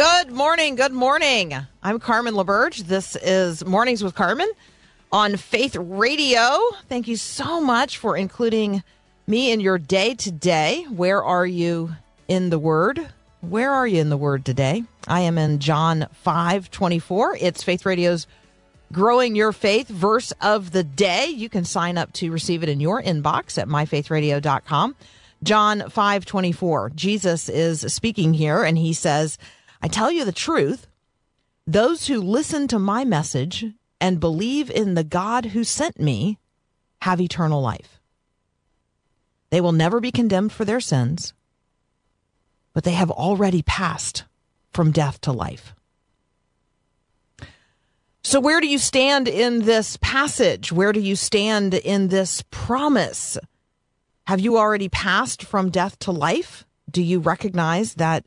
Good morning. Good morning. I'm Carmen LaBerge. This is Mornings with Carmen on Faith Radio. Thank you so much for including me in your day today. Where are you in the Word? Where are you in the Word today? I am in John 5 24. It's Faith Radio's Growing Your Faith verse of the day. You can sign up to receive it in your inbox at myfaithradio.com. John 5 24. Jesus is speaking here and he says, I tell you the truth. Those who listen to my message and believe in the God who sent me have eternal life. They will never be condemned for their sins, but they have already passed from death to life. So, where do you stand in this passage? Where do you stand in this promise? Have you already passed from death to life? Do you recognize that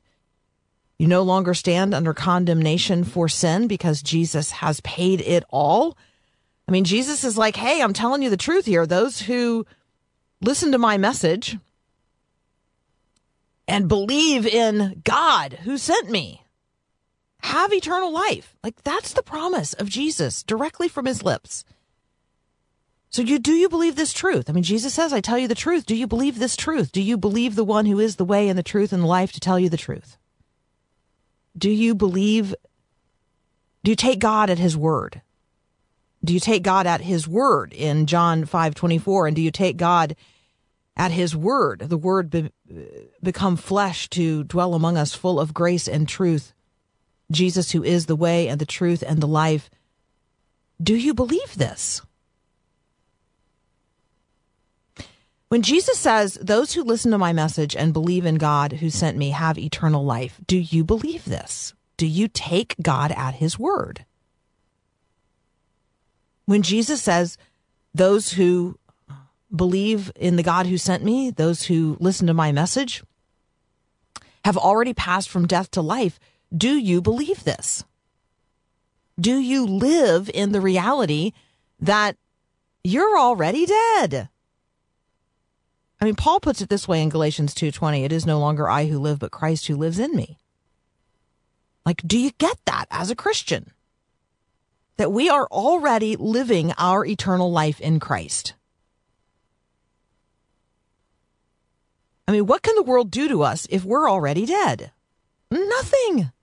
you no longer stand under condemnation for sin because Jesus has paid it all. I mean, Jesus is like, hey, I'm telling you the truth here. Those who listen to my message and believe in God who sent me have eternal life. Like, that's the promise of Jesus directly from his lips. So you do you believe this truth? I mean, Jesus says, I tell you the truth. Do you believe this truth? Do you believe the one who is the way and the truth and the life to tell you the truth? Do you believe do you take God at his word? Do you take God at his word in John 5:24 and do you take God at his word, the word be, become flesh to dwell among us full of grace and truth? Jesus who is the way and the truth and the life. Do you believe this? When Jesus says, Those who listen to my message and believe in God who sent me have eternal life, do you believe this? Do you take God at his word? When Jesus says, Those who believe in the God who sent me, those who listen to my message, have already passed from death to life, do you believe this? Do you live in the reality that you're already dead? I mean, Paul puts it this way in Galatians 2:20, it is no longer I who live but Christ who lives in me. Like, do you get that as a Christian? That we are already living our eternal life in Christ. I mean, what can the world do to us if we're already dead? Nothing.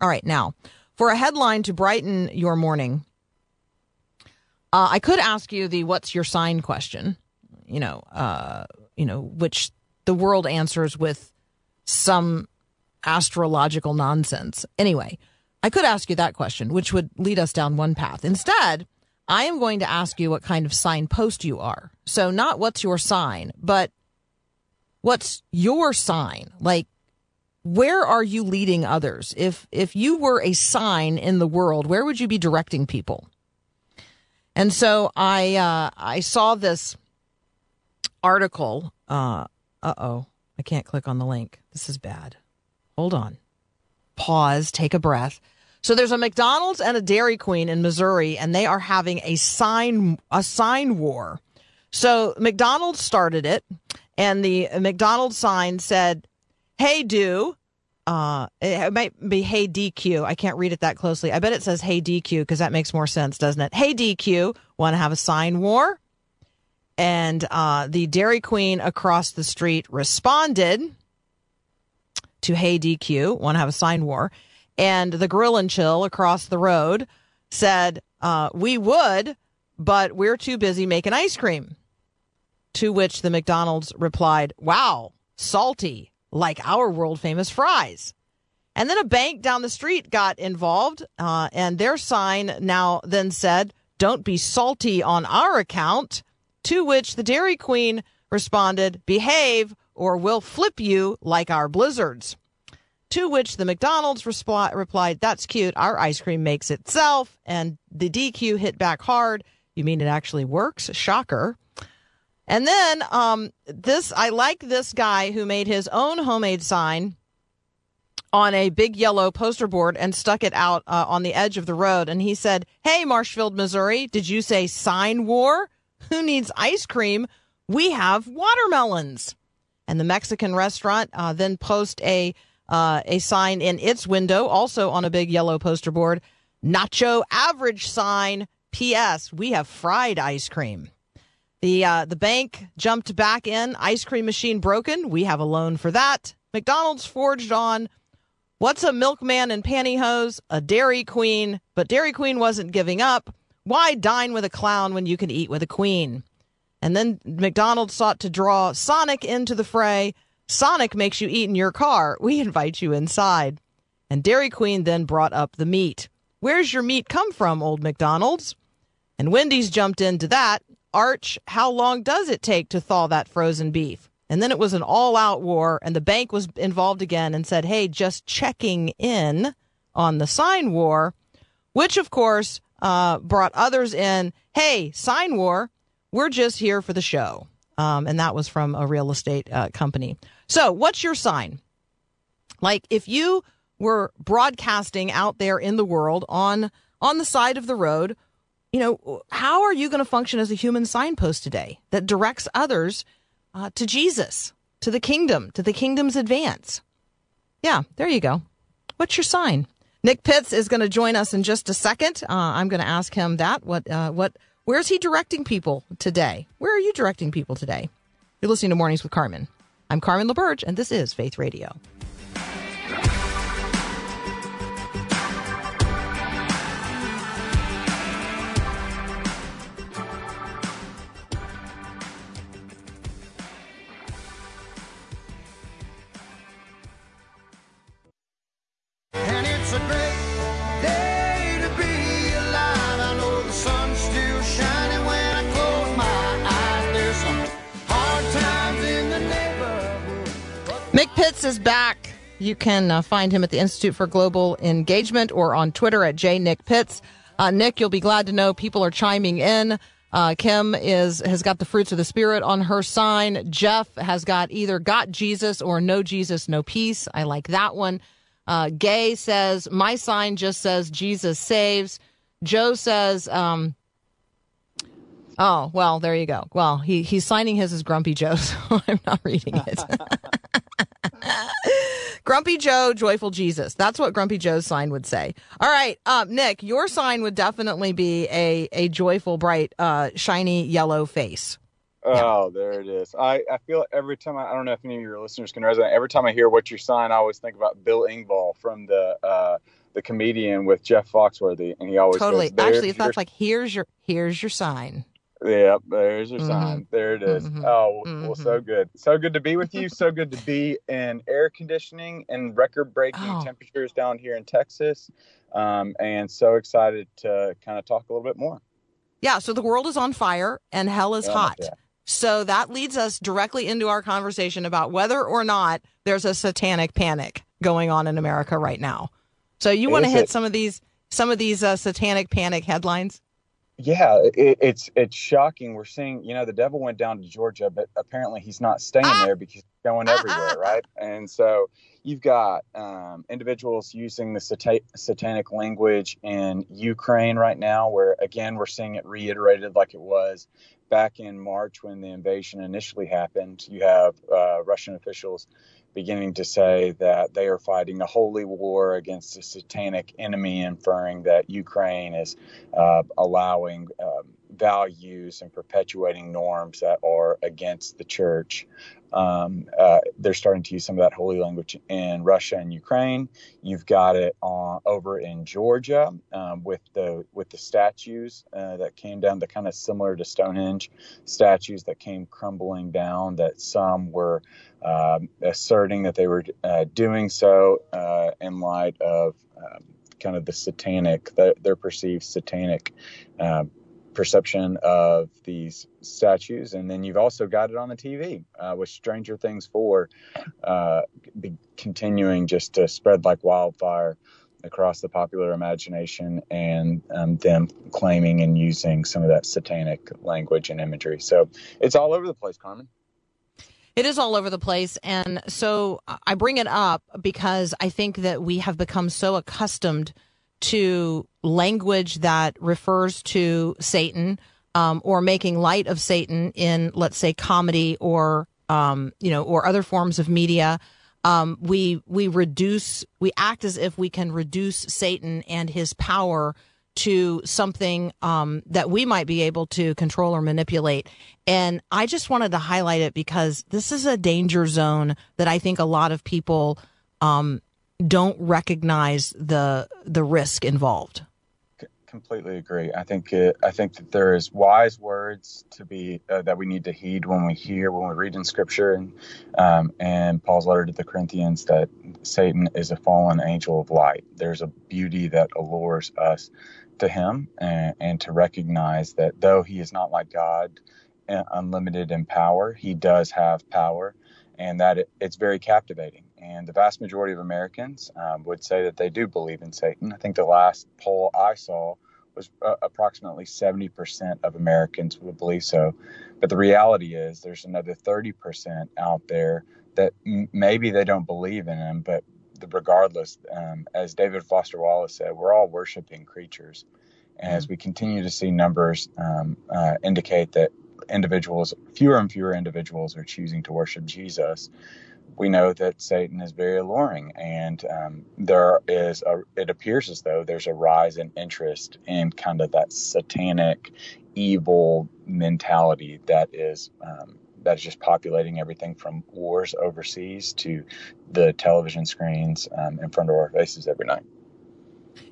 All right, now, for a headline to brighten your morning, uh, I could ask you the what's your sign question you know, uh, you know, which the world answers with some astrological nonsense. Anyway, I could ask you that question, which would lead us down one path. Instead, I am going to ask you what kind of signpost you are. So not what's your sign, but what's your sign? Like where are you leading others? If if you were a sign in the world, where would you be directing people? And so I uh, I saw this article. Uh oh, I can't click on the link. This is bad. Hold on. Pause. Take a breath. So there's a McDonald's and a Dairy Queen in Missouri, and they are having a sign a sign war. So McDonald's started it, and the McDonald's sign said, "Hey, do." Uh, it might be "Hey DQ." I can't read it that closely. I bet it says "Hey DQ" because that makes more sense, doesn't it? Hey DQ, want to have a sign war? And uh, the Dairy Queen across the street responded to Hey DQ, want to have a sign war. And the Grill and Chill across the road said, uh, We would, but we're too busy making ice cream. To which the McDonald's replied, Wow, salty, like our world famous fries. And then a bank down the street got involved, uh, and their sign now then said, Don't be salty on our account. To which the Dairy Queen responded, Behave or we'll flip you like our blizzards. To which the McDonald's respl- replied, That's cute. Our ice cream makes itself. And the DQ hit back hard. You mean it actually works? Shocker. And then um, this, I like this guy who made his own homemade sign on a big yellow poster board and stuck it out uh, on the edge of the road. And he said, Hey, Marshfield, Missouri, did you say sign war? Who needs ice cream? We have watermelons. And the Mexican restaurant uh, then post a uh, a sign in its window, also on a big yellow poster board, nacho average sign. P.S. We have fried ice cream. The uh, the bank jumped back in. Ice cream machine broken. We have a loan for that. McDonald's forged on. What's a milkman in pantyhose? A Dairy Queen. But Dairy Queen wasn't giving up. Why dine with a clown when you can eat with a queen? And then McDonald's sought to draw Sonic into the fray. Sonic makes you eat in your car. We invite you inside. And Dairy Queen then brought up the meat. Where's your meat come from, old McDonald's? And Wendy's jumped into that. Arch, how long does it take to thaw that frozen beef? And then it was an all out war, and the bank was involved again and said, hey, just checking in on the sign war, which of course uh, brought others in. Hey, sign war, we're just here for the show. Um, and that was from a real estate uh, company. So, what's your sign? Like, if you were broadcasting out there in the world on on the side of the road, you know, how are you going to function as a human signpost today that directs others uh, to Jesus, to the kingdom, to the kingdom's advance? Yeah, there you go. What's your sign? Nick Pitts is going to join us in just a second. Uh, I'm going to ask him that. What uh, what Where's he directing people today? Where are you directing people today? You're listening to Mornings with Carmen. I'm Carmen LaBerge, and this is Faith Radio. Pitts is back. You can uh, find him at the Institute for Global Engagement or on Twitter at jnickpitts. Uh, Nick, you'll be glad to know people are chiming in. Uh, Kim is has got the fruits of the spirit on her sign. Jeff has got either got Jesus or no Jesus, no peace. I like that one. Uh, Gay says my sign just says Jesus saves. Joe says, um, "Oh well, there you go. Well, he he's signing his as Grumpy Joe, so I'm not reading it." Grumpy Joe, joyful Jesus. That's what Grumpy Joe's sign would say. All right, um, Nick, your sign would definitely be a a joyful, bright, uh, shiny yellow face. Oh, there it is. I, I feel every time I, I don't know if any of your listeners can resonate. Every time I hear what your sign, I always think about Bill Engvall from the uh, the comedian with Jeff Foxworthy, and he always Totally. Goes, Actually, your- that's like here's your here's your sign. Yep, there's your Mhm. sign. There it is. Mhm. Oh, well, Mhm. so good. So good to be with you. So good to be in air conditioning and record breaking Oh. temperatures down here in Texas. Um, and so excited to kind of talk a little bit more. Yeah. So the world is on fire and hell is Yeah, hot. yeah. So that leads us directly into our conversation about whether or not there's a satanic panic going on in America right now. So you want to hit it? some of these some of these uh, satanic panic headlines? Yeah, it, it's it's shocking. We're seeing, you know, the devil went down to Georgia, but apparently he's not staying Ah! there because he's going everywhere, right? And so you've got um, individuals using the sata- satanic language in Ukraine right now, where again we're seeing it reiterated like it was back in March when the invasion initially happened. You have uh, Russian officials beginning to say that they are fighting a holy war against a satanic enemy, inferring that Ukraine is uh, allowing um, values and perpetuating norms that are against the church. Um, uh, they're starting to use some of that holy language in Russia and Ukraine. You've got it on, over in Georgia um, with the with the statues uh, that came down, the kind of similar to Stonehenge statues that came crumbling down. That some were um, asserting that they were uh, doing so uh, in light of um, kind of the satanic, the, their perceived satanic uh, perception of these statues. And then you've also got it on the TV uh, with Stranger Things 4 uh, continuing just to spread like wildfire across the popular imagination and um, them claiming and using some of that satanic language and imagery. So it's all over the place, Carmen. It is all over the place. And so I bring it up because I think that we have become so accustomed to language that refers to Satan um, or making light of Satan in, let's say, comedy or, um, you know, or other forms of media. Um, we we reduce we act as if we can reduce Satan and his power to something um, that we might be able to control or manipulate. And I just wanted to highlight it because this is a danger zone that I think a lot of people um, don't recognize the the risk involved. completely agree. I think it, I think that there is wise words to be uh, that we need to heed when we hear when we read in Scripture and um, and Paul's letter to the Corinthians that Satan is a fallen angel of light. There's a beauty that allures us to him and, and to recognize that though he is not like God, uh, unlimited in power, he does have power, and that it, it's very captivating. And the vast majority of Americans um, would say that they do believe in Satan. I think the last poll I saw was uh, approximately 70% of Americans would believe so. But the reality is there's another 30% out there that m- maybe they don't believe in him, but the, regardless, um, as David Foster Wallace said, we're all worshiping creatures. And as we continue to see numbers um, uh, indicate that individuals, fewer and fewer individuals, are choosing to worship Jesus, we know that Satan is very alluring, and um, there is a. It appears as though there's a rise in interest in kind of that satanic, evil mentality that is um, that is just populating everything from wars overseas to the television screens um, in front of our faces every night.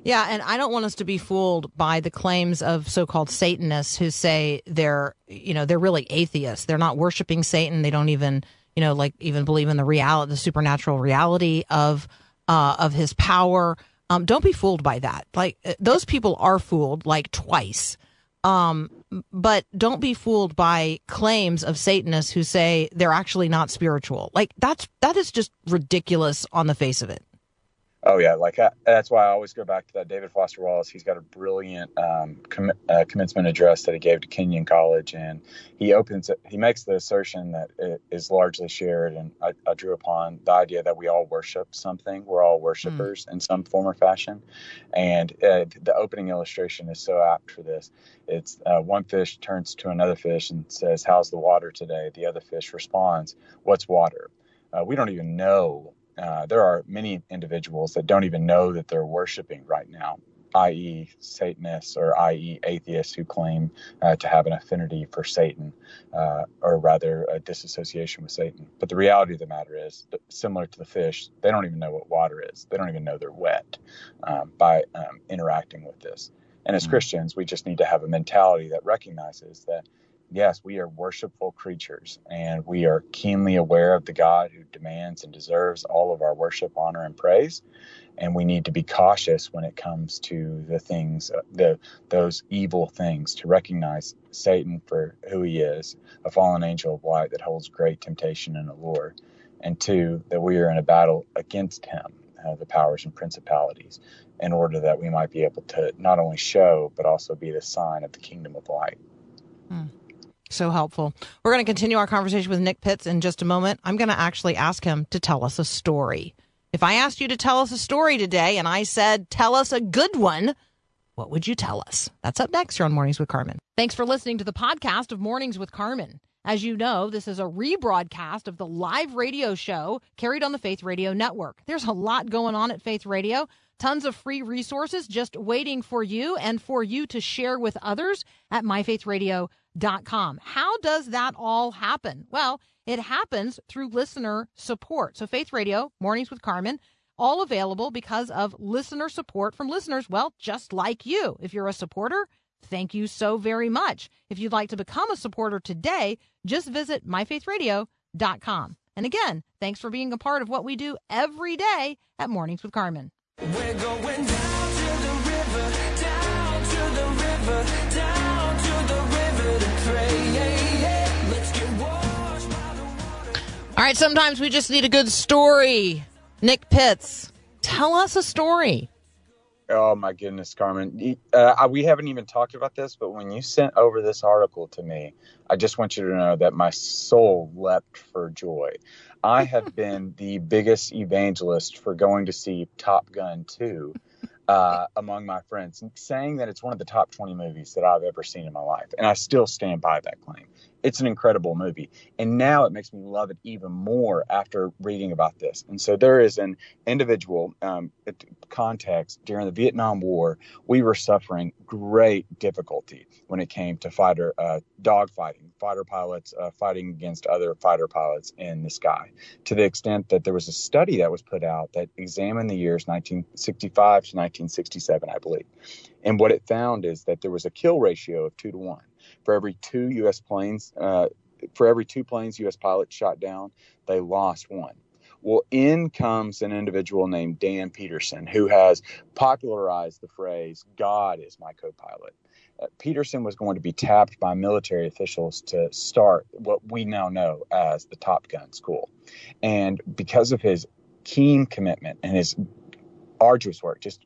Yeah, and I don't want us to be fooled by the claims of so-called Satanists who say they're, you know, they're really atheists. They're not worshiping Satan. They don't even, you know, like even believe in the reality, the supernatural reality of uh, of his power. Um, don't be fooled by that. Like uh, those people are fooled like twice. Um, but don't be fooled by claims of Satanists who say they're actually not spiritual. Like that's that is just ridiculous on the face of it. Oh yeah, like I, that's why I always go back to that David Foster Wallace. He's got a brilliant um, com- uh, commencement address that he gave to Kenyon College, and he opens it. He makes the assertion that it is largely shared, and I, I drew upon the idea that we all worship something. We're all worshipers mm. in some form or fashion, and uh, the opening illustration is so apt for this. It's uh, one fish turns to another fish and says, "How's the water today?" The other fish responds, "What's water?" Uh, we don't even know uh, there are many individuals that don't even know that they're worshiping right now, i.e., Satanists or i.e., atheists who claim uh, to have an affinity for Satan, uh, or rather a disassociation with Satan. But the reality of the matter is, similar to the fish, they don't even know what water is. They don't even know they're wet um, by um, interacting with this. And as mm-hmm. Christians, we just need to have a mentality that recognizes that yes, we are worshipful creatures and we are keenly aware of the God who demands and deserves all of our worship, honor, and praise. And we need to be cautious when it comes to the things, uh, the those evil things, to recognize Satan for who he is, a fallen angel of light that holds great temptation and allure. And two, that we are in a battle against him, uh, the powers and principalities, in order that we might be able to not only show, but also be the sign of the kingdom of light. Hmm. So helpful. We're going to continue our conversation with Nick Pitts in just a moment. I'm going to actually ask him to tell us a story. If I asked you to tell us a story today and I said, tell us a good one, what would you tell us? That's up next here on Mornings with Carmen. Thanks for listening to the podcast of Mornings with Carmen. As you know, this is a rebroadcast of the live radio show carried on the Faith Radio Network. There's a lot going on at Faith Radio. Tons of free resources just waiting for you and for you to share with others at myfaithradio.com. How does that all happen? Well, it happens through listener support. So, Faith Radio, Mornings with Carmen, all available because of listener support from listeners, well, just like you. If you're a supporter, thank you so very much. If you'd like to become a supporter today, just visit myfaithradio.com. And again, thanks for being a part of what we do every day at Mornings with Carmen. All right, sometimes we just need a good story. Nick Pitts, tell us a story. Oh my goodness, Carmen. Uh, we haven't even talked about this, but when you sent over this article to me, I just want you to know that my soul leapt for joy. I have been the biggest evangelist for going to see Top Gun 2 uh, among my friends, saying that it's one of the top 20 movies that I've ever seen in my life. And I still stand by that claim. It's an incredible movie. And now it makes me love it even more after reading about this. And so there is an individual um, context during the Vietnam War. We were suffering great difficulty when it came to fighter uh, dogfighting, fighter pilots uh, fighting against other fighter pilots in the sky, to the extent that there was a study that was put out that examined the years 1965 to 1967, I believe. And what it found is that there was a kill ratio of two to one. For every two U.S. planes, uh, for every two planes U.S. pilots shot down, they lost one. Well, in comes an individual named Dan Pedersen who has popularized the phrase, God is my co pilot. Uh, Peterson was going to be tapped by military officials to start what we now know as the Top Gun School. And because of his keen commitment and his arduous work, just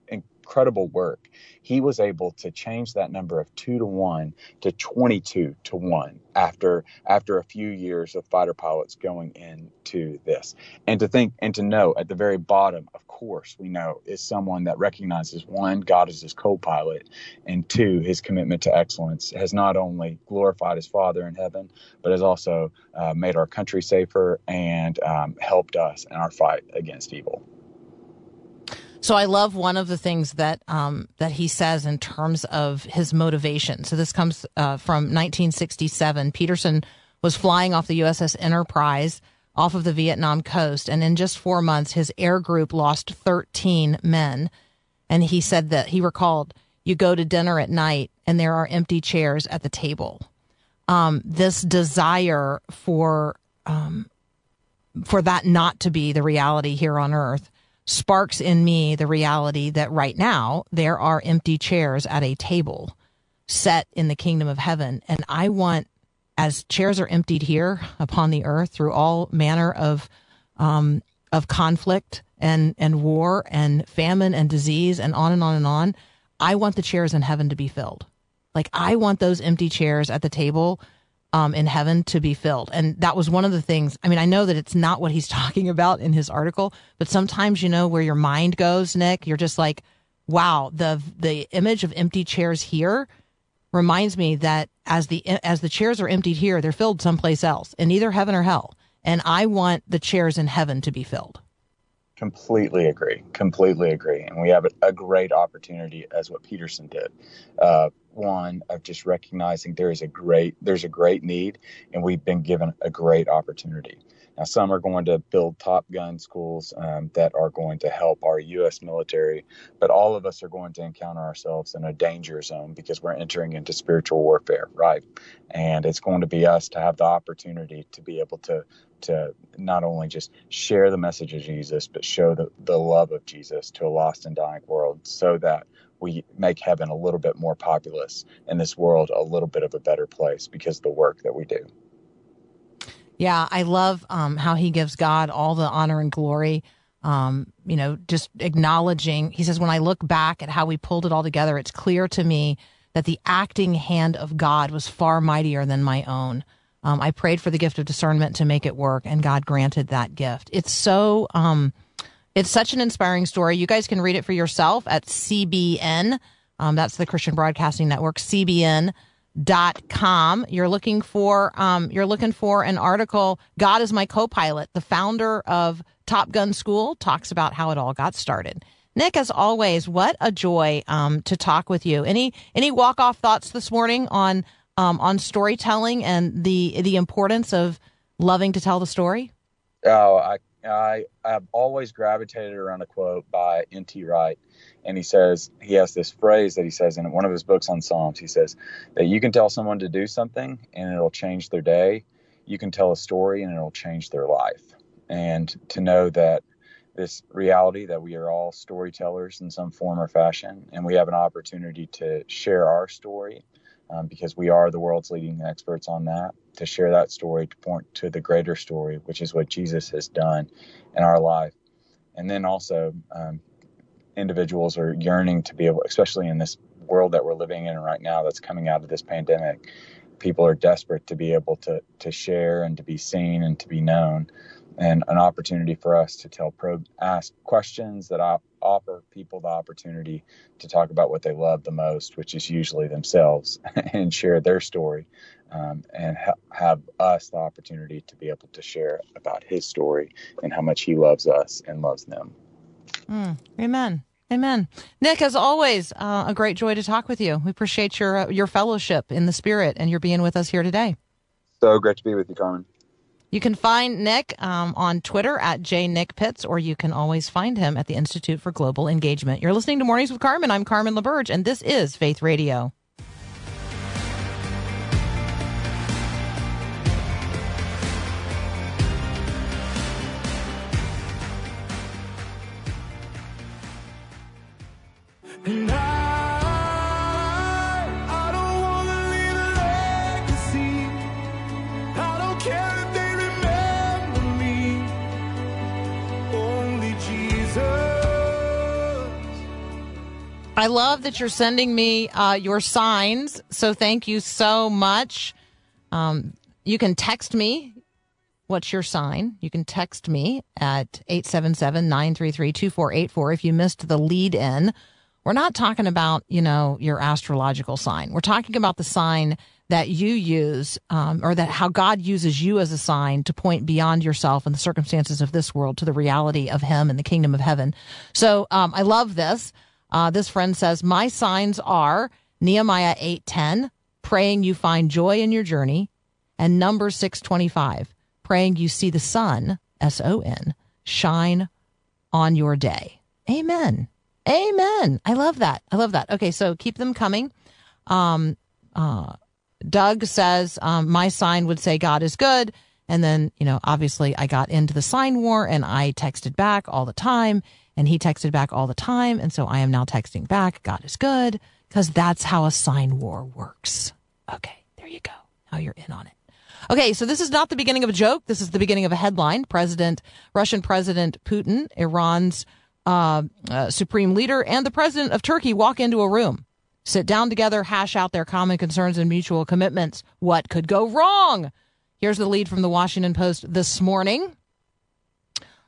incredible work, he was able to change that number of two to one to 22 to one after after a few years of fighter pilots going into this. And to think and to know at the very bottom, of course, we know is someone that recognizes one, God is his co-pilot, and two, his commitment to excellence has not only glorified his Father in heaven, but has also uh, made our country safer and um, helped us in our fight against evil. So I love one of the things that um, that he says in terms of his motivation. So this comes uh, from 1967. Pedersen was flying off the USS Enterprise off of the Vietnam coast, and in just four months, his air group lost 13 men. And he said that he recalled, "You go to dinner at night, and there are empty chairs at the table." Um, this desire for um, for that not to be the reality here on Earth sparks in me the reality that right now there are empty chairs at a table set in the kingdom of heaven. And I want, as chairs are emptied here upon the earth through all manner of, um, of conflict and, and war and famine and disease and on and on and on, I want the chairs in heaven to be filled. Like I want those empty chairs at the table um, in heaven to be filled. And that was one of the things. I mean, I know that it's not what he's talking about in his article, but sometimes you know where your mind goes, Nick. You're just like, wow, the the image of empty chairs here reminds me that as the as the chairs are emptied here, they're filled someplace else in either heaven or hell. And I want the chairs in heaven to be filled. Completely agree. Completely agree. And we have a, great opportunity as what Pedersen did. Uh, one of just recognizing there is a great there's a great need, and we've been given a great opportunity. Now, some are going to build Top Gun schools um, that are going to help our U.S. military, but all of us are going to encounter ourselves in a danger zone because we're entering into spiritual warfare, right? And it's going to be us to have the opportunity to be able to to not only just share the message of Jesus, but show the, the love of Jesus to a lost and dying world so that we make heaven a little bit more populous and this world a little bit of a better place because of the work that we do. Yeah, I love um, how he gives God all the honor and glory. Um, you know, just acknowledging, he says, when I look back at how we pulled it all together, it's clear to me that the acting hand of God was far mightier than my own. Um, I prayed for the gift of discernment to make it work, and God granted that gift. It's so, um, it's such an inspiring story. You guys can read it for yourself at CBN. Um, that's the Christian Broadcasting Network, CBN dot com you're looking for um, you're looking for an article god is my co-pilot the founder of top gun school talks about how it all got started Nick, as always, what a joy um, to talk with you. Any any walk off thoughts this morning on um, on storytelling and the the importance of loving to tell the story? Oh, I I I've always gravitated around a quote by N.T. Wright, and he says he has this phrase that he says in one of his books on Psalms. He says that you can tell someone to do something and it'll change their day. You can tell a story and it'll change their life. And to know that this reality that we are all storytellers in some form or fashion, and we have an opportunity to share our story um, because we are the world's leading experts on that, to share that story, to point to the greater story, which is what Jesus has done in our life. And then also, um, individuals are yearning to be able, especially in this world that we're living in right now that's coming out of this pandemic, people are desperate to be able to, to share and to be seen and to be known and an opportunity for us to tell pro ask questions that op- offer people the opportunity to talk about what they love the most which is usually themselves and share their story um, and ha- have us the opportunity to be able to share about his story and how much he loves us and loves them Mm, amen. Amen. Nick, as always, uh, a great joy to talk with you. We appreciate your uh, your fellowship in the spirit and your being with us here today. so great to be with you carmen You can find Nick um, on Twitter at jnickpitts, or you can always find him at the Institute for Global Engagement. You're listening to Mornings with Carmen. I'm Carmen LaBerge, and this is Faith Radio. I love that you're sending me uh, your signs. So thank you so much. Um, you can text me. What's your sign? You can text me at 877 933 2484 if you missed the lead in. We're not talking about, you know, your astrological sign. We're talking about the sign that you use, um, or that how God uses you as a sign to point beyond yourself and the circumstances of this world to the reality of Him and the kingdom of heaven. So um, I love this. Uh, this friend says, My signs are Nehemiah 8:10, praying you find joy in your journey, and number 625, praying you see the sun, S O N, shine on your day. Amen. Amen. I love that. I love that. Okay, so keep them coming. Um, uh, Doug says, um, my sign would say God is good. And then, you know, obviously I got into the sign war and I texted back all the time and he texted back all the time. And so I am now texting back, God is good, because that's how a sign war works. Okay, there you go. Now you're in on it. Okay, so this is not the beginning of a joke. This is the beginning of a headline. President, Russian President Putin, Iran's uh, uh, supreme leader, and the president of Turkey walk into a room, sit down together, hash out their common concerns and mutual commitments. What could go wrong? Here's the lead from the Washington Post this morning.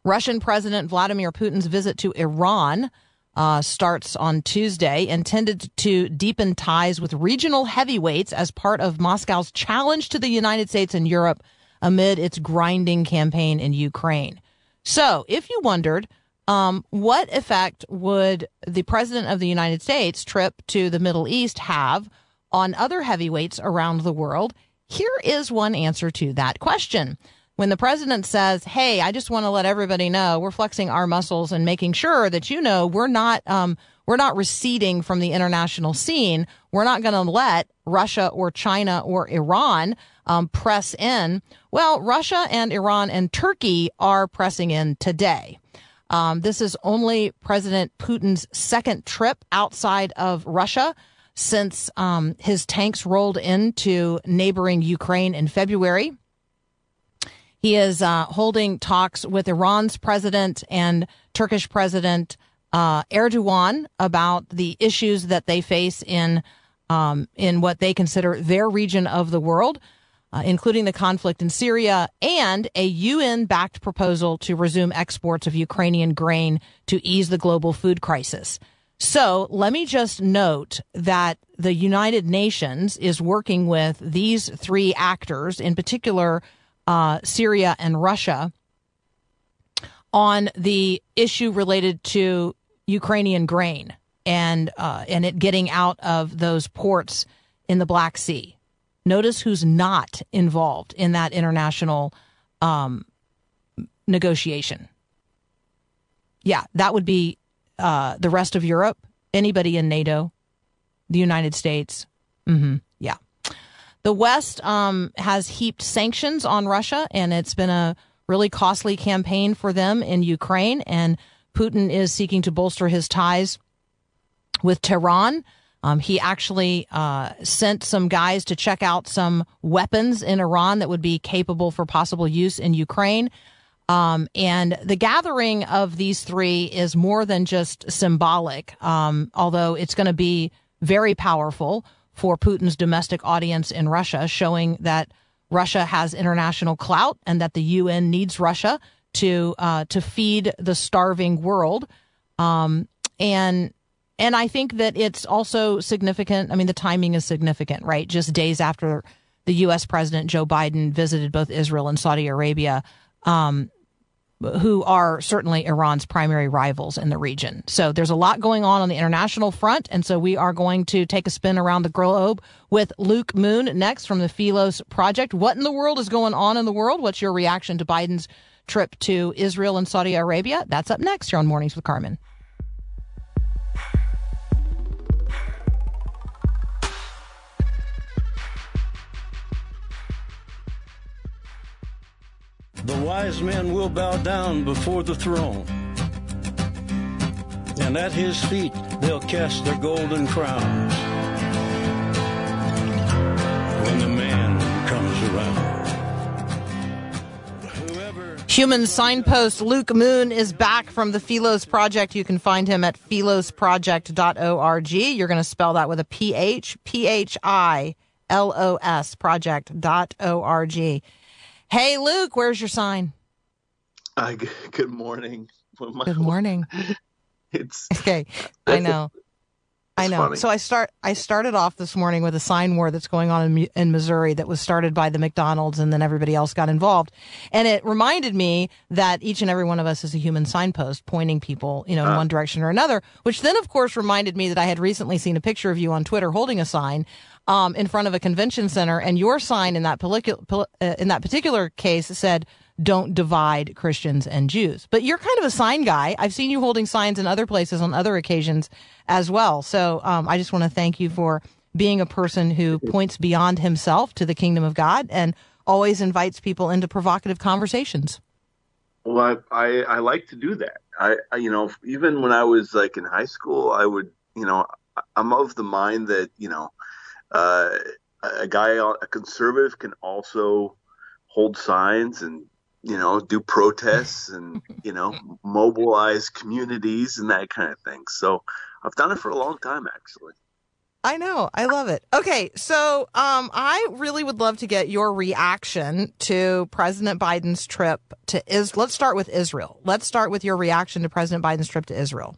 Russian President Vladimir Putin's visit to Iran uh, starts on Tuesday, intended to deepen ties with regional heavyweights as part of Moscow's challenge to the United States and Europe amid its grinding campaign in Ukraine. So, if you wondered, um, what effect would the president of the United States trip to the Middle East have on other heavyweights around the world? Here is one answer to that question. When the president says, Hey, I just want to let everybody know we're flexing our muscles and making sure that you know we're not, um, we're not receding from the international scene. We're not going to let Russia or China or Iran um, press in. Well, Russia and Iran and Turkey are pressing in today. Um, this is only President Putin's second trip outside of Russia since um, his tanks rolled into neighboring Ukraine in February. He is uh, holding talks with Iran's president and Turkish president uh, Erdogan about the issues that they face in um, in what they consider their region of the world, uh, including the conflict in Syria and a UN-backed proposal to resume exports of Ukrainian grain to ease the global food crisis. So let me just note that the United Nations is working with these three actors, in particular uh, Syria and Russia, on the issue related to Ukrainian grain and uh, and it getting out of those ports in the Black Sea. Notice who's not involved in that international um, negotiation. Yeah, that would be uh, the rest of Europe, anybody in NATO, the United States. Mm-hmm. Yeah. The West um, has heaped sanctions on Russia, and it's been a really costly campaign for them in Ukraine. And Putin is seeking to bolster his ties with Tehran. Um, he actually uh, sent some guys to check out some weapons in Iran that would be capable for possible use in Ukraine. Um, and the gathering of these three is more than just symbolic, um, although it's going to be very powerful for Putin's domestic audience in Russia, showing that Russia has international clout and that the UN needs Russia to uh, to feed the starving world. Um, and and I think that it's also significant. I mean, the timing is significant, right? Just days after the U.S. President Joe Biden visited both Israel and Saudi Arabia, um, who are certainly Iran's primary rivals in the region. So there's a lot going on on the international front. And so we are going to take a spin around the globe with Luke Moon next from the Philos Project. What in the world is going on in the world? What's your reaction to Biden's trip to Israel and Saudi Arabia? That's up next here on Mornings with Carmen. The wise men will bow down before the throne, and at his feet they'll cast their golden crowns when the man comes around. Whoever Human signpost Luke Moon is back from the Philos Project. You can find him at philosproject.org. You're going to spell that with a P H P H I L O S project.org. Hey, Luke, where's your sign? Uh, good morning. Well, my- Good morning. It's Okay, I know. I know. funny. So I start. I started off this morning with a sign war that's going on in, in Missouri that was started by the McDonald's, and then everybody else got involved. And it reminded me that each and every one of us is a human signpost pointing people, you know, in one direction or another. Which then, of course, reminded me that I had recently seen a picture of you on Twitter holding a sign um, in front of a convention center, and your sign in that uh, in that particular case said. Don't divide Christians and Jews. But you're kind of a sign guy. I've seen you holding signs in other places on other occasions as well. So um, I just want to thank you for being a person who points beyond himself to the kingdom of God and always invites people into provocative conversations. well, I, I I like to do that. I, I you know even when I was like in high school, I would you know I'm of the mind that you know uh, a guy a conservative can also hold signs and you know do protests and you know mobilize communities and that kind of thing. So I've done it for a long time actually. I know. I love it. Okay. So, um, I really would love to get your reaction to President Biden's trip to Is. Let's start with Israel. Let's start with your reaction to President Biden's trip to Israel.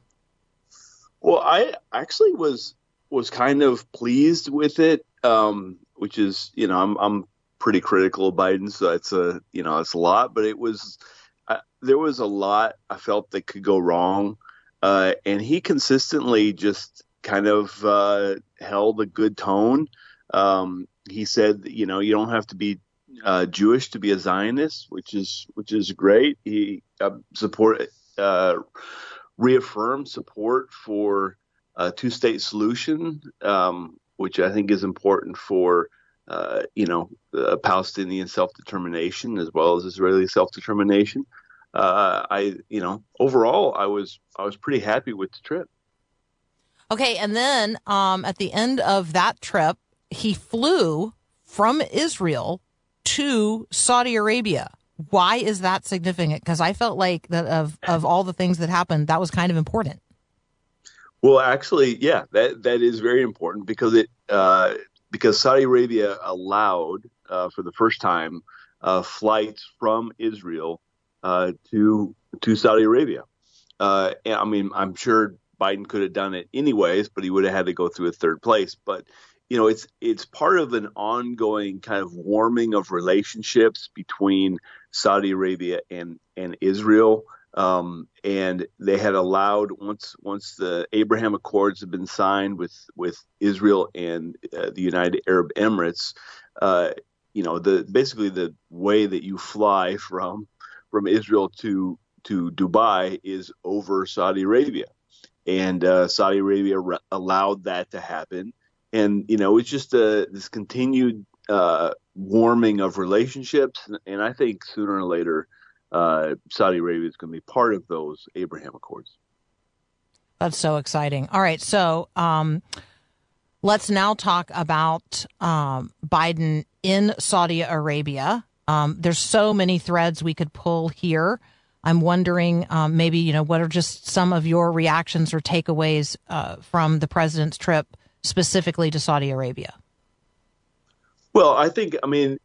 Well, I actually was was kind of pleased with it, um, which is you know I'm I'm pretty critical of Biden, so it's a you know it's a lot, but it was uh, there was a lot I felt that could go wrong, uh, and he consistently just kind of uh, held a good tone. Um, he said, you know, you don't have to be uh, Jewish to be a Zionist, which is which is great. He uh, support uh, reaffirmed support for a two-state solution, um, which I think is important for uh, you know uh, Palestinian self-determination as well as Israeli self-determination. Uh, I you know overall I was I was pretty happy with the trip. Okay, and then um, at the end of that trip, he flew from Israel to Saudi Arabia. Why is that significant? Because I felt like that of of all the things that happened, that was kind of important. Well, actually, yeah, that that is very important because it uh, because Saudi Arabia allowed uh, for the first time uh, flights from Israel uh, to to Saudi Arabia. Uh, I mean, I'm sure Biden could have done it anyways, but he would have had to go through a third place. But you know, it's it's part of an ongoing kind of warming of relationships between Saudi Arabia and and Israel. Um, and they had allowed once once the Abraham Accords had been signed with with Israel and uh, the United Arab Emirates, uh, you know the basically the way that you fly from from Israel to to Dubai is over Saudi Arabia, and uh, Saudi Arabia re- allowed that to happen, and you know it's just a, this continued uh, warming of relationships, and I think sooner or later uh, Saudi Arabia is going to be part of those Abraham Accords. That's so exciting. All right, so um, let's now talk about um, Biden in Saudi Arabia. Um, there's so many threads we could pull here. I'm wondering, um, maybe you know, what are just some of your reactions or takeaways uh, from the president's trip specifically to Saudi Arabia? Well, I think, I mean,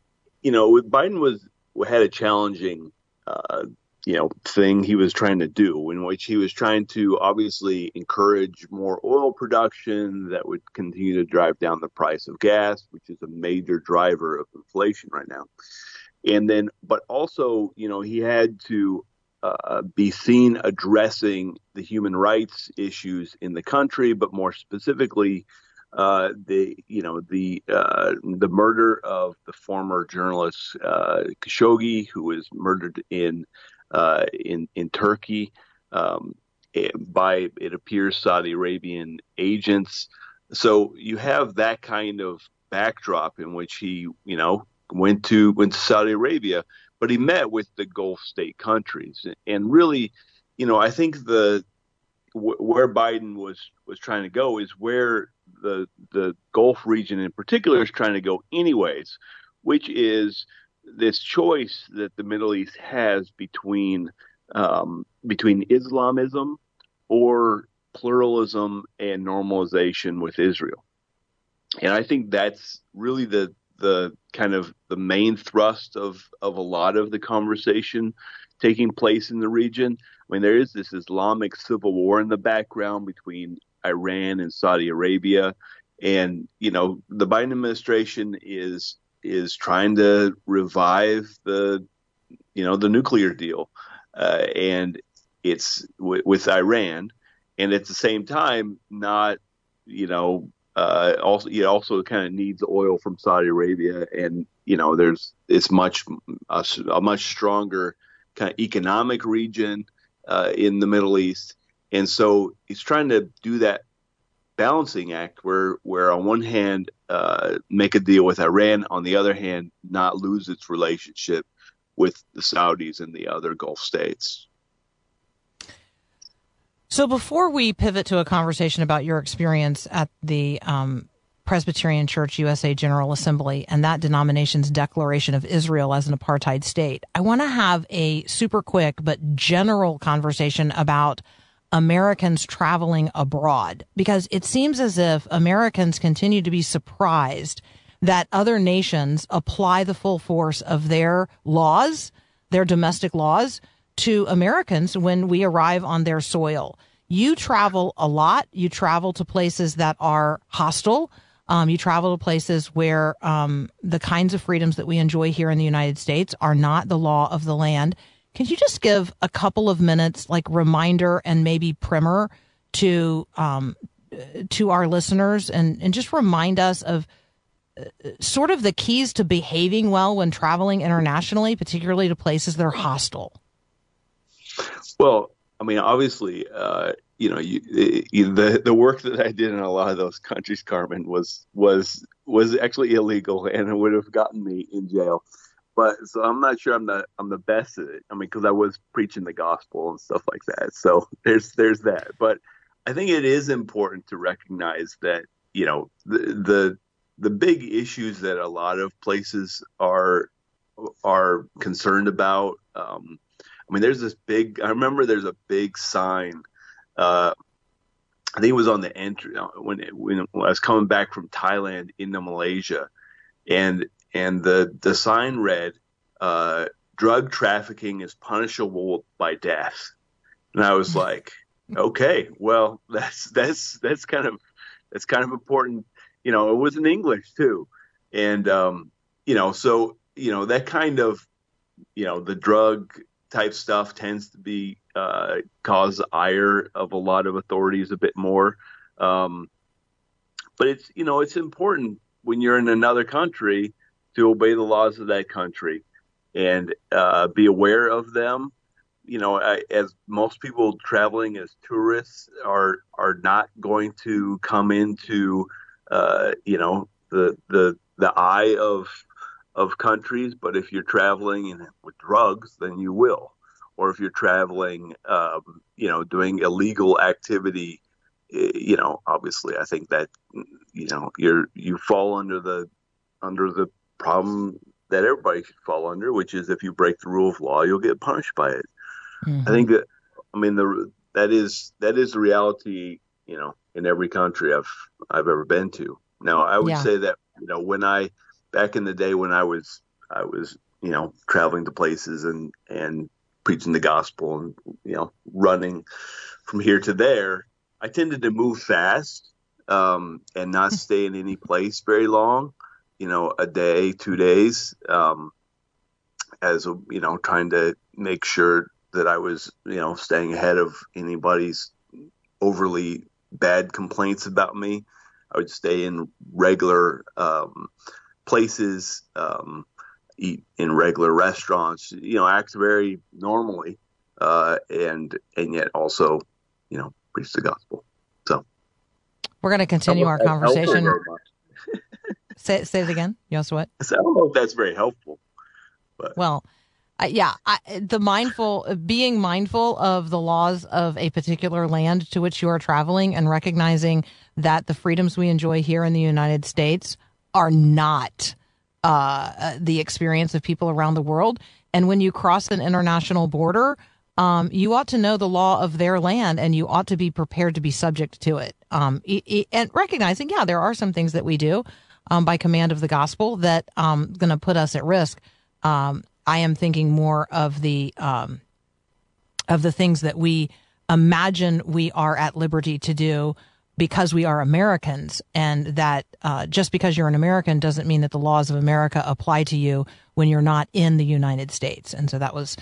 you know, Biden was had a challenging uh, you know thing he was trying to do in which he was trying to obviously encourage more oil production that would continue to drive down the price of gas which is a major driver of inflation right now. And then but also you know he had to uh, be seen addressing the human rights issues in the country but more specifically uh, the you know the uh, the murder of the former journalist uh, Khashoggi, who was murdered in uh, in in Turkey um, eh, by it appears Saudi Arabian agents. So you have that kind of backdrop in which he you know went to went to Saudi Arabia, but he met with the Gulf state countries, and really, you know, I think the where Biden was was trying to go is where the the Gulf region in particular is trying to go anyways, which is this choice that the Middle East has between um, between Islamism or pluralism and normalization with Israel. And I think that's really the the kind of the main thrust of of a lot of the conversation taking place in the region. I mean, there is this Islamic civil war in the background between Iran and Saudi Arabia, and you know the Biden administration is is trying to revive the you know the nuclear deal, uh, and it's w- with Iran, and at the same time not you know uh, also it also kind of needs oil from Saudi Arabia, and you know there's it's much a, a much stronger kind of economic region uh, in the Middle East, and so he's trying to do that balancing act where where on one hand uh, make a deal with Iran, on the other hand not lose its relationship with the Saudis and the other Gulf states. So before we pivot to a conversation about your experience at the um, Presbyterian Church USA General Assembly and that denomination's declaration of Israel as an apartheid state, I want to have a super quick but general conversation about Americans traveling abroad because it seems as if Americans continue to be surprised that other nations apply the full force of their laws, their domestic laws to Americans when we arrive on their soil. You travel a lot. You travel to places that are hostile. Um, you travel to places where um, the kinds of freedoms that we enjoy here in the United States are not the law of the land. Can you just give a couple of minutes, like reminder and maybe primer to um, to our listeners, and and just remind us of uh, sort of the keys to behaving well when traveling internationally, particularly to places that are hostile? Well, I mean, obviously, uh, you know, you, the the work that I did in a lot of those countries, Carmen, was was was actually illegal, and it would have gotten me in jail but so I'm not sure I'm the I'm the best at it. I mean, because I was preaching the gospel and stuff like that. So there's there's that. But I think it is important to recognize that you know the the the big issues that a lot of places are are concerned about. Um, I mean, there's this big. I remember there's a big sign. Uh, I think it was on the entry uh, when it, when I was coming back from Thailand into Malaysia, and and the the sign read, uh, "Drug trafficking is punishable by death." And I was like, "Okay, well, that's that's that's kind of that's kind of important." You know, it was in English too, and um, you know, so you know that kind of you know the drug type stuff tends to be uh, cause ire of a lot of authorities a bit more. Um, but it's you know it's important when you're in another country to obey the laws of that country and uh, be aware of them. You know, I, as most people traveling as tourists are are not going to come into uh, you know the the the eye of of countries, but if you're traveling in, with drugs, then you will. Or if you're traveling, um, you know, doing illegal activity, you know, obviously, I think that you know you're you fall under the under the problem that everybody should fall under, which is if you break the rule of law, you'll get punished by it. I think that, I mean, the that is that is the reality, you know, in every country I've I've ever been to. Now, I would Yeah. say that you know when I back in the day when I was I was you know traveling to places and and preaching the gospel and you know running from here to there, I tended to move fast um, and not stay in any place very long. You know, a day, two days, um, as a, you know, trying to make sure that I was you know staying ahead of anybody's overly bad complaints about me. I would stay in regular um, places, um, eat in regular restaurants, you know, act very normally, uh, and and yet also, you know, preach the gospel. So We're going to continue our I don't know if that's helpful conversation. Say, say it again. You also what? So I don't know if that's very helpful. Well, uh, yeah, I, the mindful, being mindful of the laws of a particular land to which you are traveling and recognizing that the freedoms we enjoy here in the United States are not uh, uh, the experience of people around the world. And when you cross an international border, um, you ought to know the law of their land and you ought to be prepared to be subject to it. Um, e- e- and recognizing, yeah, there are some things that we do um, by command of the gospel that um, going to put us at risk. Um, I am thinking more of the um, of the things that we imagine we are at liberty to do because we are Americans, and that uh, just because you're an American doesn't mean that the laws of America apply to you when you're not in the United States. And so that was.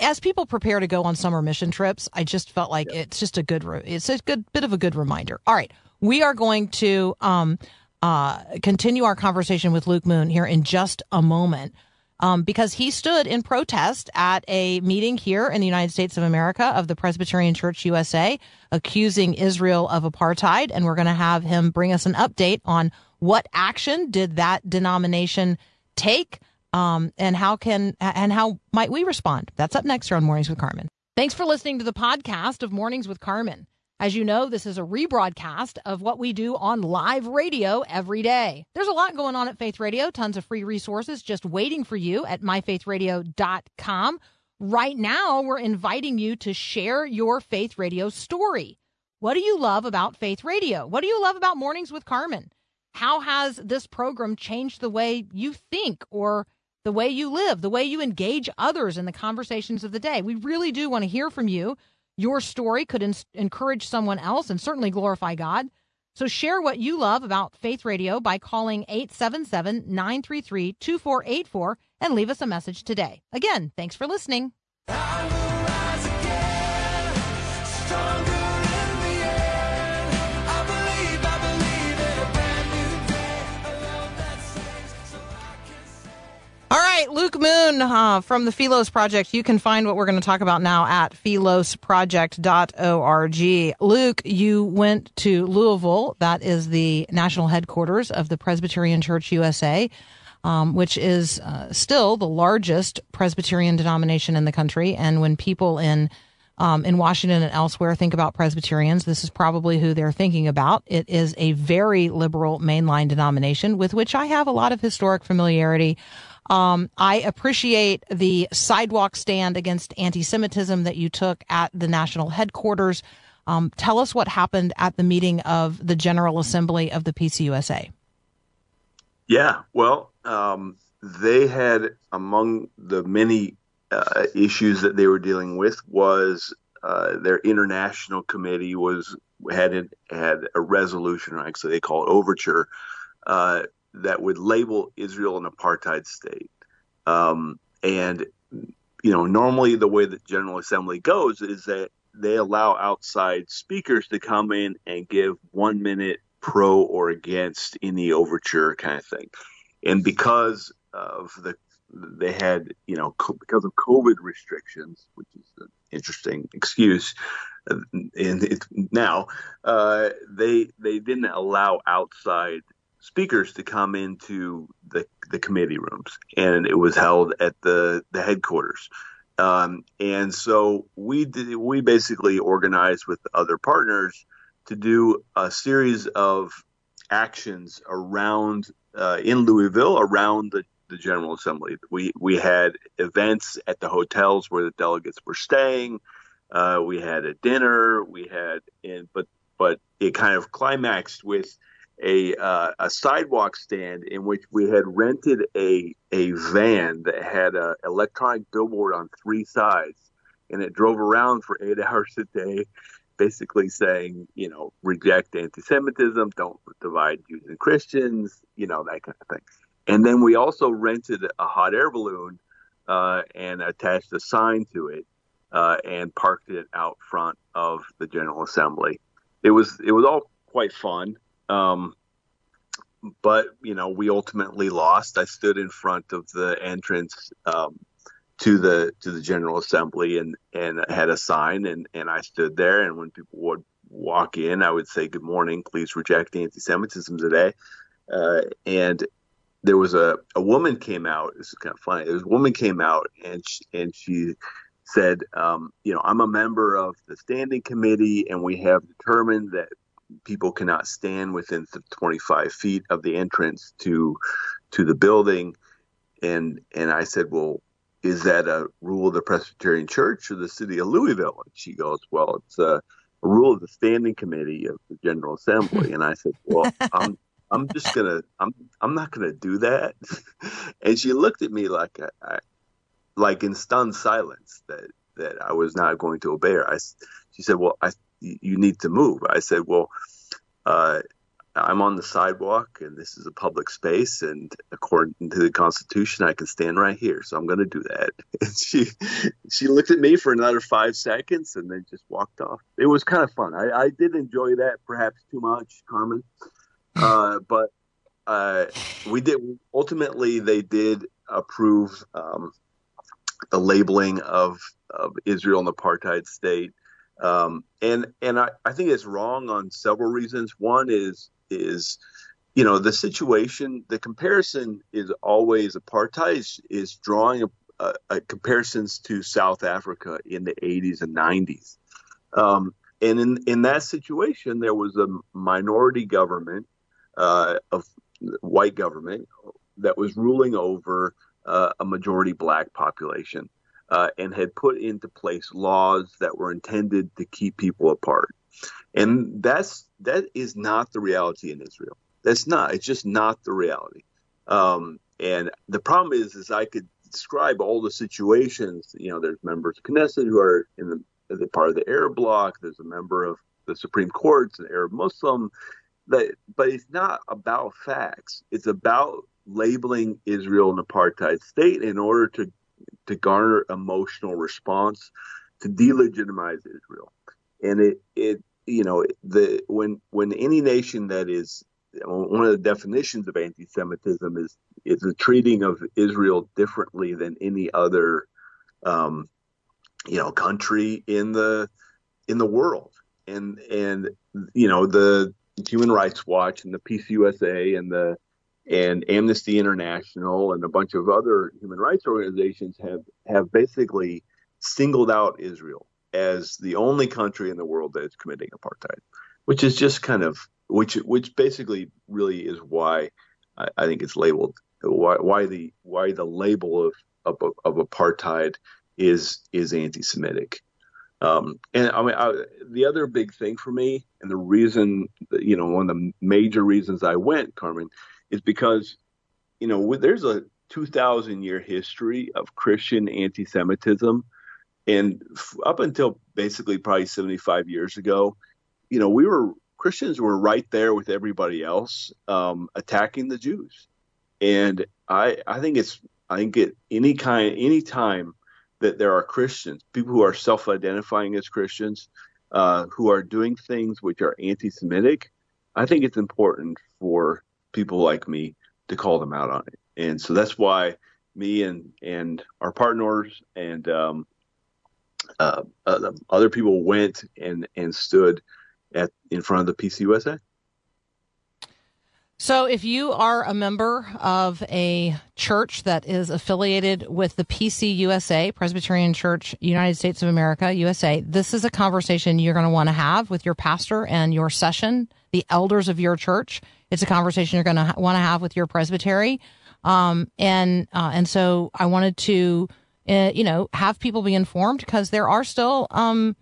As people prepare to go on summer mission trips, I just felt like it's just a good, it's a good bit of a good reminder. All right, we are going to um, uh, continue our conversation with Luke Moon here in just a moment um, because he stood in protest at a meeting here in the United States of America of the Presbyterian Church USA, accusing Israel of apartheid. And we're going to have him bring us an update on what action did that denomination take, um, and how can and how might we respond. That's up next here on Mornings with Carmen. Thanks for listening to the podcast of Mornings with Carmen. As you know, this is a rebroadcast of what we do on live radio every day. There's a lot going on at Faith Radio, tons of free resources just waiting for you at myfaithradio.com. Right now, we're inviting you to share your Faith Radio story. What do you love about Faith Radio? What do you love about Mornings with Carmen? How has this program changed the way you think or the way you live, the way you engage others in the conversations of the day? We really do want to hear from you. Your story could ins- encourage someone else and certainly glorify God. So share what you love about Faith Radio by calling 877 933 2484 and leave us a message today. Again, thanks for listening. Right, Luke Moon uh, from the Philos Project. You can find what we're going to talk about now at philosproject.org. Luke, you went to Louisville. That is the national headquarters of the Presbyterian Church USA, um, which is uh, still the largest Presbyterian denomination in the country. And when people in um, in Washington and elsewhere think about Presbyterians, this is probably who they're thinking about. It is a very liberal mainline denomination with which I have a lot of historic familiarity. Um, I appreciate the sidewalk stand against anti-Semitism that you took at the national headquarters. Um, tell us what happened at the meeting of the General Assembly of the PCUSA. Yeah, well, um, they had among the many uh, issues that they were dealing with was uh, their international committee was had had a resolution, actually they call it overture, uh, that would label Israel an apartheid state, um, and you know, normally the way that General Assembly goes is that they allow outside speakers to come in and give one minute pro or against any overture kind of thing. And because of the they had, you know, co- because of COVID restrictions, which is an interesting excuse, uh, and it, now uh, they they didn't allow outside speakers to come into the the committee rooms, and it was held at the the headquarters. Um, and so we did, we basically organized with other partners to do a series of actions around uh, in Louisville around the, the General Assembly. We we had events at the hotels where the delegates were staying. Uh, we had a dinner. We had and but but it kind of climaxed with a uh, a sidewalk stand in which we had rented a a van that had a electronic billboard on three sides, and it drove around for eight hours a day, basically saying, you know, reject anti-Semitism, don't divide Jews and Christians, you know, that kind of thing. And then we also rented a hot air balloon uh, and attached a sign to it uh, and parked it out front of the General Assembly. It was it was all quite fun. Um, but you know, we ultimately lost. I stood in front of the entrance um, to the to the General Assembly and and had a sign, and and I stood there. And when people would walk in, I would say, "Good morning. Please reject anti-Semitism today." Uh, and there was a, a woman came out. This is kind of funny. A woman came out and she, and she said, um, you know, I'm a member of the standing committee, and we have determined that people cannot stand within 25 feet of the entrance to to the building. And and I said, well, is that a rule of the Presbyterian Church or the city of Louisville? And she goes, well, it's a, a rule of the standing committee of the General Assembly. And I said, well, I'm I'm just gonna I'm I'm not gonna do that. and she looked at me like I, I like in stunned silence that that I was not going to obey her. I she said, well, I you need to move. I said, well, uh, I'm on the sidewalk and this is a public space and according to the constitution I can stand right here. So I'm going to do that. And she she looked at me for another 5 seconds and then just walked off. It was kind of fun. I, I did enjoy that perhaps too much Carmen. Uh, but uh, we did ultimately they did approve um, the labeling of, of Israel an apartheid state um, and and I, I think it's wrong on several reasons. One is is you know the situation. The comparison is always apartheid is, is drawing a, a, a comparisons to South Africa in the 80s and 90s. Um, and in in that situation, there was a minority government uh, of white government that was ruling over uh, a majority black population uh, and had put into place laws that were intended to keep people apart. And that's that is not the reality in Israel. That's not. It's just not the reality. Um, and the problem is, is I could describe all the situations. You know, there's members of Knesset who are in the, the part of the Arab bloc. There's a member of the Supreme Court, an Arab Muslim. That, but it's not about facts. It's about labeling Israel an apartheid state in order to to garner emotional response to delegitimize Israel. And it, it you know the when when any nation that is one of the definitions of anti-Semitism is is the treating of Israel differently than any other um, you know country in the in the world and and you know the Human Rights Watch and the PCUSA and the and Amnesty International and a bunch of other human rights organizations have have basically singled out Israel as the only country in the world that is committing apartheid, which is just kind of which which basically really is why I, I think it's labeled why why the why the label of of, of apartheid is is anti-Semitic. Um, and I mean, I, the other big thing for me, and the reason, you know, one of the major reasons I went, Carmen, is because, you know, there's a 2,000 year history of Christian anti Semitism. And up until basically probably 75 years ago, you know, we were Christians were right there with everybody else um, attacking the Jews. And I, I think it's, I think at any kind, any time that there are Christians, people who are self-identifying as Christians, uh, who are doing things which are anti-Semitic, I think it's important for people like me to call them out on it. And so that's why me and and our partners and um, uh, uh, other people went and and stood at in front of the PCUSA. So, if you are a member of a church that is affiliated with the PCUSA, Presbyterian Church, United States of America, USA, this is a conversation you're going to want to have with your pastor and your session, the elders of your church. It's a conversation you're going to want to have with your presbytery. Um, and, uh, and so I wanted to, uh, you know, have people be informed because there are still, um,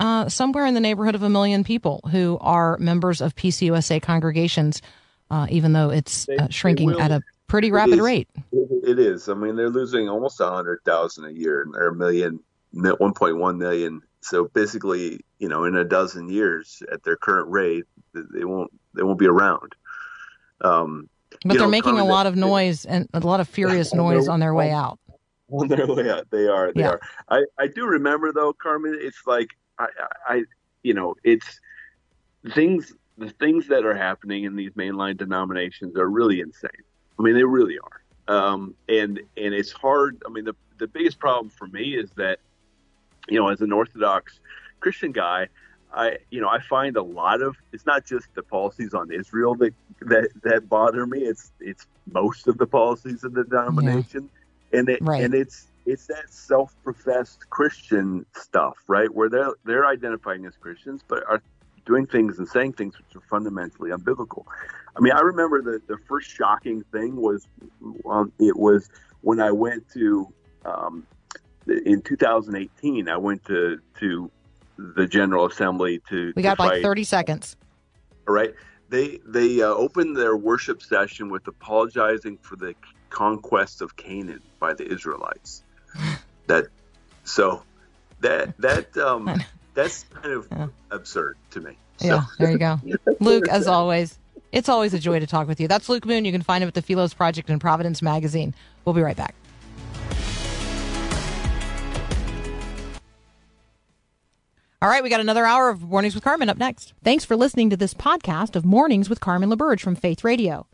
uh, somewhere in the neighborhood of a million people who are members of PCUSA congregations uh, even though it's They- uh, shrinking at a pretty rapid is. rate. It is. I mean, they're losing almost a hundred thousand a year, and they're a million, one point one million. So basically, you know, in a dozen years, at their current rate, they won't they won't be around. Um, But they're know, making a lot of noise and a lot of furious noise on their way out. on their way out. They are. They Yeah. are. I, I do remember though, Carmen. It's like I, I- you know, it's things. The things that are happening in these mainline denominations are really insane. I mean, they really are. Um, and and it's hard. I mean, the the biggest problem for me is that, you know, as an Orthodox Christian guy, I you know I find a lot of it's not just the policies on Israel that that that bother me. It's it's most of the policies of the denomination, and it Right. and it's it's that self-professed Christian stuff, right? Where they're they're identifying as Christians, but are doing things and saying things which are fundamentally unbiblical. I mean, I remember the the first shocking thing was um, it was when I went to um, in 2018. I went to to the General Assembly to We to got like 30 seconds. all right. They they uh, opened their worship session with apologizing for the conquest of Canaan by the Israelites. that so that that um that's kind of Yeah. absurd to me. So, Yeah, there you go. Luke, as always, it's always a joy to talk with you. That's Luke Moon. You can find him at the Philos Project in Providence Magazine. We'll be right back. All right, we got another hour of Mornings with Carmen up next. Thanks for listening to this podcast of Mornings with Carmen LaBerge from Faith Radio.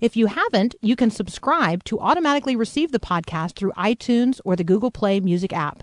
If you haven't, you can subscribe to automatically receive the podcast through iTunes or the Google Play Music app.